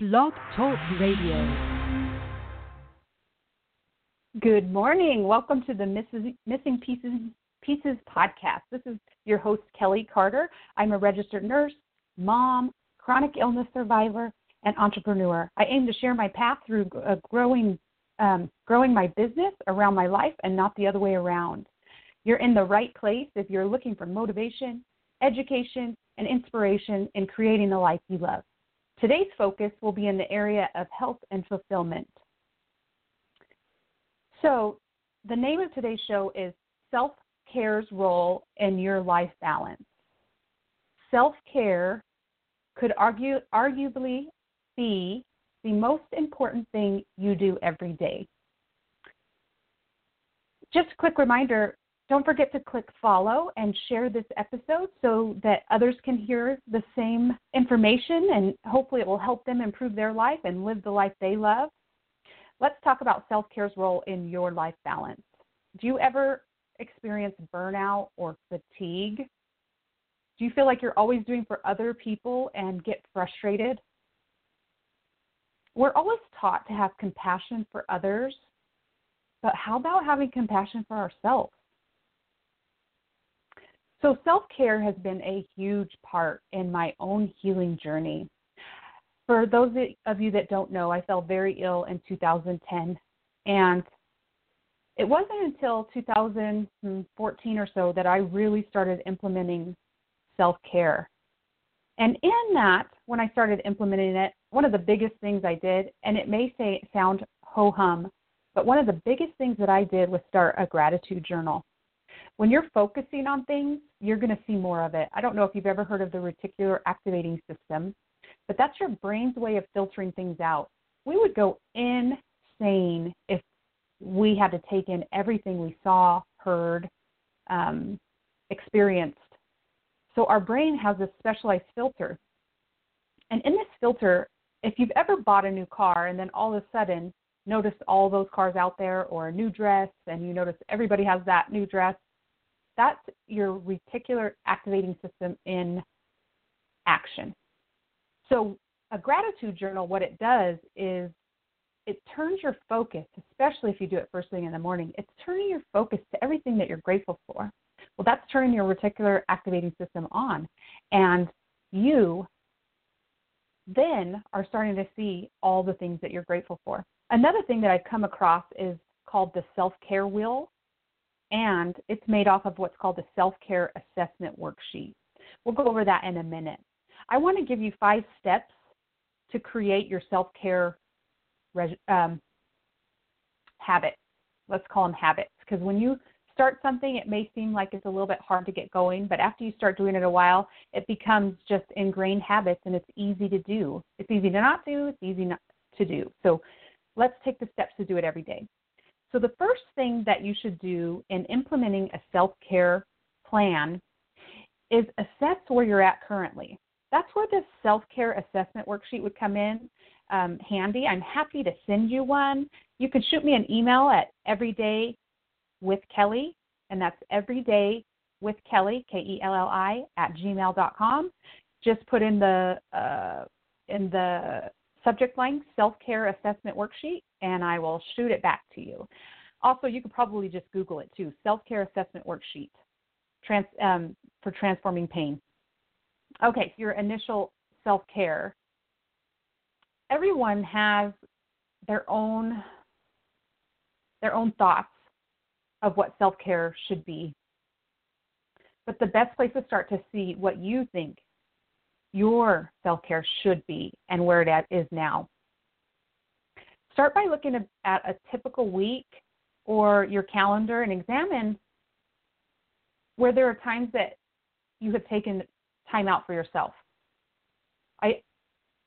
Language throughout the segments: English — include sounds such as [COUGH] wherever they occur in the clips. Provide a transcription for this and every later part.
Blog Talk Radio. Good morning. Welcome to the. Missing Pieces Pieces podcast. This is your host Kelli Carter. I'm a registered nurse, mom, chronic illness survivor, and entrepreneur. I aim to share my path through uh, growing um, growing my business around my life and not the other way around. You're in the right place if you're looking for motivation, education, and inspiration in creating the life you love. Today's focus will be in the area of health and fulfillment. So, the name of today's show is Self Care's Role in Your Life Balance. Self care could argue, arguably be the most important thing you do every day. Just a quick reminder don't forget to click follow and share this episode so that others can hear the same information and hopefully it will help them improve their life and live the life they love. Let's talk about self care's role in your life balance. Do you ever experience burnout or fatigue? Do you feel like you're always doing for other people and get frustrated? We're always taught to have compassion for others, but how about having compassion for ourselves? So, self care has been a huge part in my own healing journey. For those of you that don't know, I fell very ill in 2010. And it wasn't until 2014 or so that I really started implementing self care. And in that, when I started implementing it, one of the biggest things I did, and it may say sound ho hum, but one of the biggest things that I did was start a gratitude journal when you're focusing on things, you're going to see more of it. I don't know if you've ever heard of the reticular activating system, but that's your brain's way of filtering things out. We would go insane if we had to take in everything we saw, heard, um, experienced. So our brain has this specialized filter. And in this filter, if you've ever bought a new car and then all of a sudden noticed all those cars out there or a new dress and you notice everybody has that new dress that's your reticular activating system in action. So, a gratitude journal, what it does is it turns your focus, especially if you do it first thing in the morning, it's turning your focus to everything that you're grateful for. Well, that's turning your reticular activating system on. And you then are starting to see all the things that you're grateful for. Another thing that I've come across is called the self care wheel and it's made off of what's called a self care assessment worksheet. We'll go over that in a minute. I want to give you five steps to create your self care um, habits. Let's call them habits because when you start something, it may seem like it's a little bit hard to get going, but after you start doing it a while, it becomes just ingrained habits and it's easy to do. It's easy to not do, it's easy not to do. So let's take the steps to do it every day. So, the first thing that you should do in implementing a self care plan is assess where you're at currently. That's where the self care assessment worksheet would come in um, handy. I'm happy to send you one. You can shoot me an email at everyday with Kelli, and that's everyday with Kelli, K E L L I, at gmail.com. Just put in the uh, in the subject line self care assessment worksheet, and I will shoot it back to you. Also, you could probably just Google it too self care assessment worksheet trans, um, for transforming pain. Okay, your initial self care. Everyone has their own their own thoughts of what self care should be. But the best place to start to see what you think your self care should be and where it is now. Start by looking at a typical week or your calendar and examine where there are times that you have taken time out for yourself. I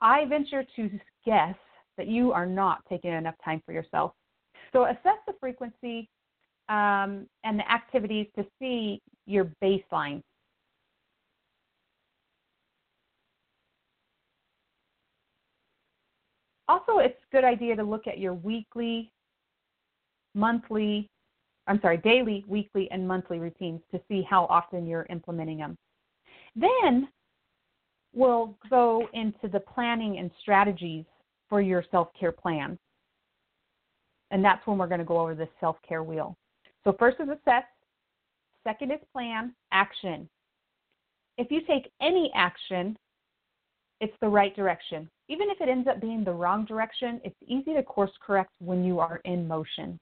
I venture to guess that you are not taking enough time for yourself. So assess the frequency um, and the activities to see your baseline Also, it's a good idea to look at your weekly, monthly, I'm sorry, daily, weekly, and monthly routines to see how often you're implementing them. Then we'll go into the planning and strategies for your self care plan. And that's when we're going to go over the self care wheel. So, first is assess, second is plan, action. If you take any action, it's the right direction. Even if it ends up being the wrong direction, it's easy to course correct when you are in motion.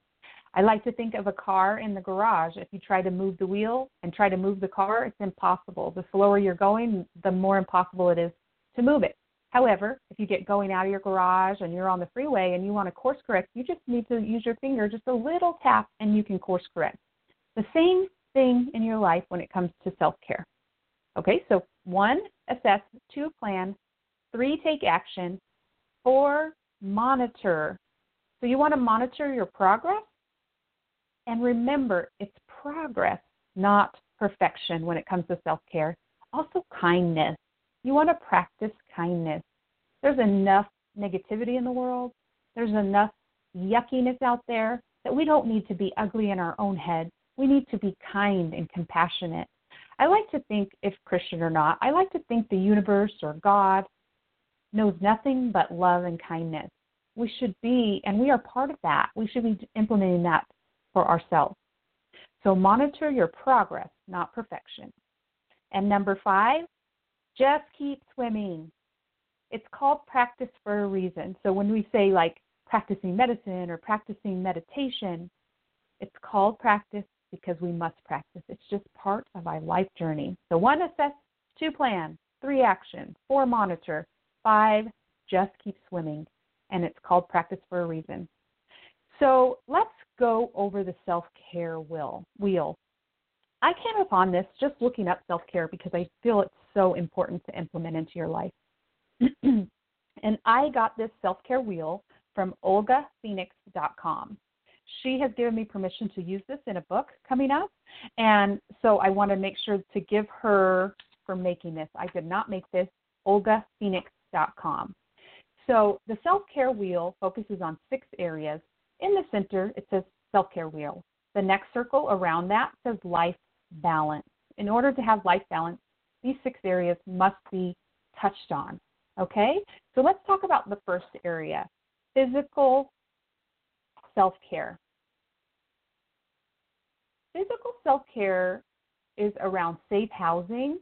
I like to think of a car in the garage. If you try to move the wheel and try to move the car, it's impossible. The slower you're going, the more impossible it is to move it. However, if you get going out of your garage and you're on the freeway and you want to course correct, you just need to use your finger, just a little tap, and you can course correct. The same thing in your life when it comes to self care. Okay, so one, assess, two, plan, three, take action, four, monitor. So you want to monitor your progress and remember, it's progress, not perfection when it comes to self care. Also, kindness. You want to practice kindness. There's enough negativity in the world, there's enough yuckiness out there that we don't need to be ugly in our own head. We need to be kind and compassionate. I like to think, if Christian or not, I like to think the universe or God knows nothing but love and kindness. We should be, and we are part of that. We should be implementing that for ourselves. So monitor your progress, not perfection. And number five, just keep swimming. It's called practice for a reason. So when we say like practicing medicine or practicing meditation, it's called practice because we must practice. It's just part of our life journey. So one, assess, two, plan, three, action, four, monitor, five, just keep swimming. And it's called practice for a reason. So let's go over the self care wheel. I came upon this just looking up self care because I feel it's so important to implement into your life. [CLEARS THROAT] and I got this self care wheel from OlgaPhoenix.com. She has given me permission to use this in a book coming up, and so I want to make sure to give her for making this. I did not make this. So the self care wheel focuses on six areas in the center, it says self care wheel. The next circle around that says life balance. In order to have life balance, these six areas must be touched on. Okay? So let's talk about the first area physical self care. Physical self care is around safe housing,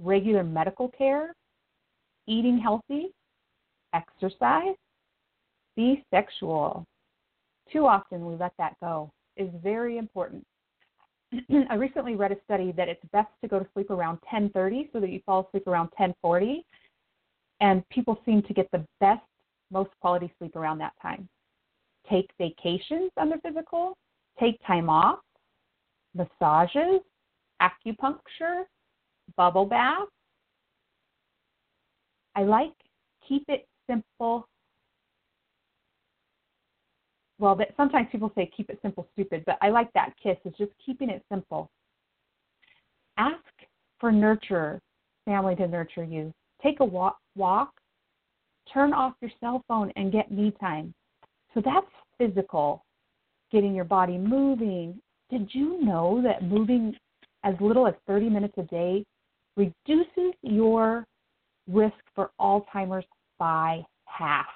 regular medical care, eating healthy, exercise, be sexual. Too often we let that go. Is very important. [CLEARS THROAT] I recently read a study that it's best to go to sleep around 10:30 so that you fall asleep around 10:40, and people seem to get the best, most quality sleep around that time. Take vacations on the physical. Take time off. Massages, acupuncture, bubble bath. I like keep it simple, well, that sometimes people say keep it simple, stupid, but I like that kiss. It's just keeping it simple. Ask for nurture, family to nurture you. Take a walk, walk, turn off your cell phone, and get me time. So that's physical, getting your body moving. Did you know that moving as little as 30 minutes a day reduces your risk for Alzheimer's by half?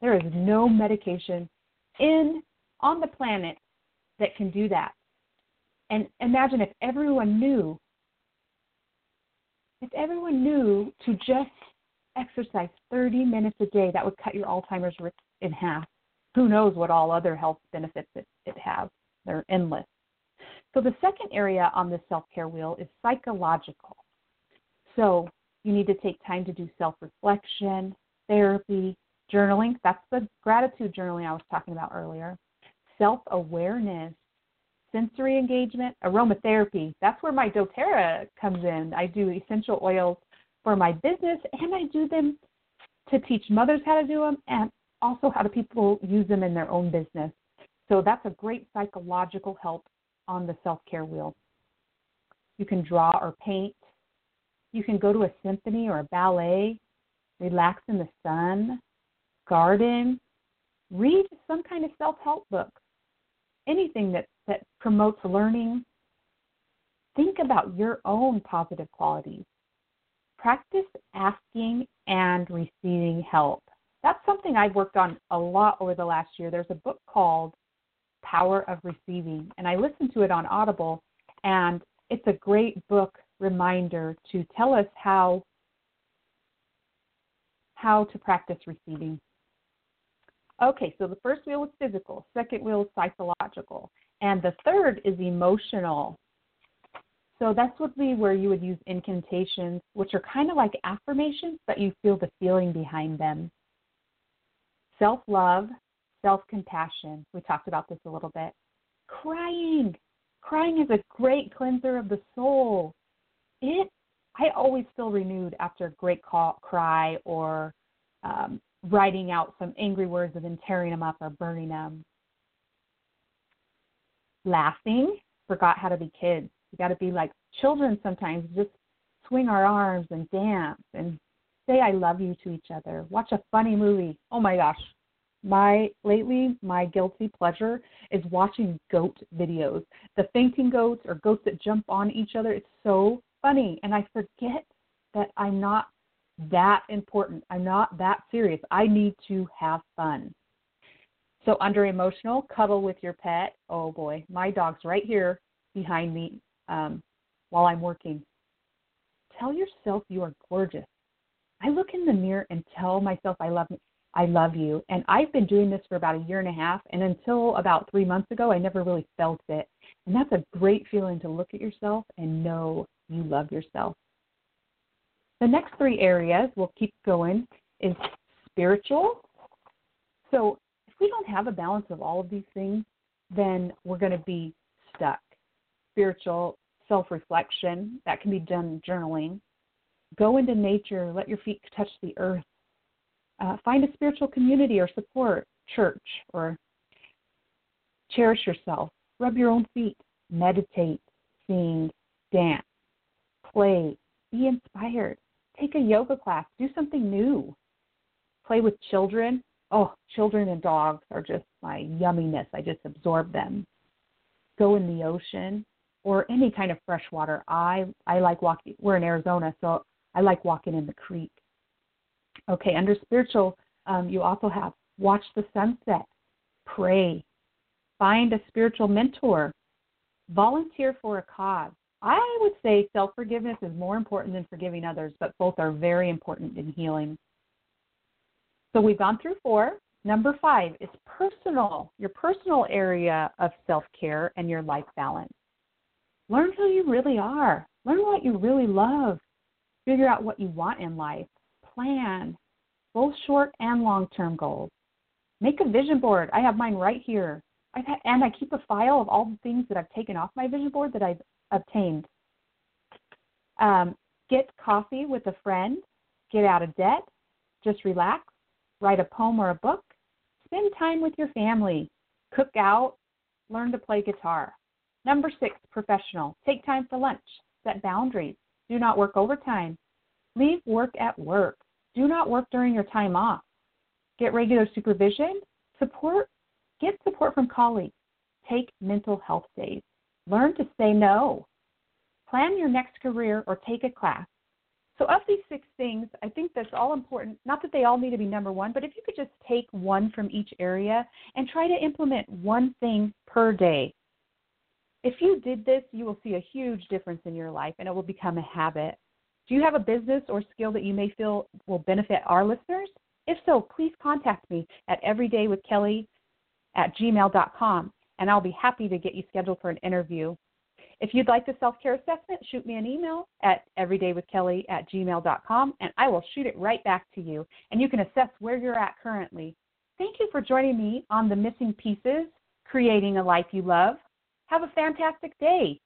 There is no medication in on the planet that can do that. And imagine if everyone knew, if everyone knew to just exercise 30 minutes a day, that would cut your Alzheimer's risk in half. Who knows what all other health benefits it, it has? They're endless. So the second area on the self-care wheel is psychological. So you need to take time to do self-reflection, therapy, Journaling, that's the gratitude journaling I was talking about earlier. Self awareness, sensory engagement, aromatherapy. That's where my doTERRA comes in. I do essential oils for my business and I do them to teach mothers how to do them and also how do people use them in their own business. So that's a great psychological help on the self care wheel. You can draw or paint. You can go to a symphony or a ballet, relax in the sun, garden, read some kind of self help book, anything that, that promotes learning. Think about your own positive qualities. Practice asking and receiving help. that's something I've worked on a lot over the last year. There's a book called Power of Receiving, and I listened to it on Audible, and it's a great book reminder to tell us how how to practice receiving. Okay, so the first wheel is physical, second wheel is psychological, and the third is emotional. So that's would be where you would use incantations, which are kind of like affirmations, but you feel the feeling behind them. Self love, self compassion. We talked about this a little bit. Crying. Crying is a great cleanser of the soul. It I always feel renewed after a great call, cry or um, writing out some angry words and then tearing them up or burning them. Laughing, forgot how to be kids. We got to be like children sometimes, just swing our arms and dance and say I love you to each other. Watch a funny movie. Oh my gosh. My lately my guilty pleasure is watching goat videos. The fainting goats or goats that jump on each other. It's so funny and I forget that I'm not that important. I'm not that serious. I need to have fun. So, under emotional, cuddle with your pet. Oh boy, my dog's right here behind me um, while I'm working. Tell yourself you are gorgeous. I look in the mirror and tell myself I love I love you. And I've been doing this for about a year and a half, and until about three months ago, I never really felt it. And that's a great feeling to look at yourself and know you love yourself. The next three areas, we'll keep going, is spiritual. So if we don't have a balance of all of these things, then we're going to be stuck. Spiritual self reflection, that can be done journaling. Go into nature, let your feet touch the earth. Uh, find a spiritual community or support, church, or cherish yourself. Rub your own feet, meditate, sing, dance, play, be inspired. Take a yoga class. Do something new. Play with children. Oh, children and dogs are just my yumminess. I just absorb them. Go in the ocean or any kind of fresh water. I I like walking. We're in Arizona, so I like walking in the creek. Okay, under spiritual, um, you also have watch the sunset, pray, find a spiritual mentor, volunteer for a cause. I would say self forgiveness is more important than forgiving others, but both are very important in healing. So we've gone through four. Number five is personal, your personal area of self care and your life balance. Learn who you really are, learn what you really love, figure out what you want in life, plan both short and long term goals. Make a vision board. I have mine right here. I've had, and I keep a file of all the things that I've taken off my vision board that I've obtained. Um, get coffee with a friend, get out of debt, just relax, write a poem or a book, spend time with your family, cook out, learn to play guitar. Number six, professional. Take time for lunch, set boundaries, do not work overtime, leave work at work, do not work during your time off, get regular supervision, support, get support from colleagues, take mental health days. Learn to say no. Plan your next career or take a class. So, of these six things, I think that's all important. Not that they all need to be number one, but if you could just take one from each area and try to implement one thing per day. If you did this, you will see a huge difference in your life and it will become a habit. Do you have a business or skill that you may feel will benefit our listeners? If so, please contact me at everydaywithkelli at gmail.com and I'll be happy to get you scheduled for an interview. If you'd like the self care assessment, shoot me an email at everydaywithkelli at gmail.com and I will shoot it right back to you. And you can assess where you're at currently. Thank you for joining me on the Missing Pieces Creating a Life You Love. Have a fantastic day.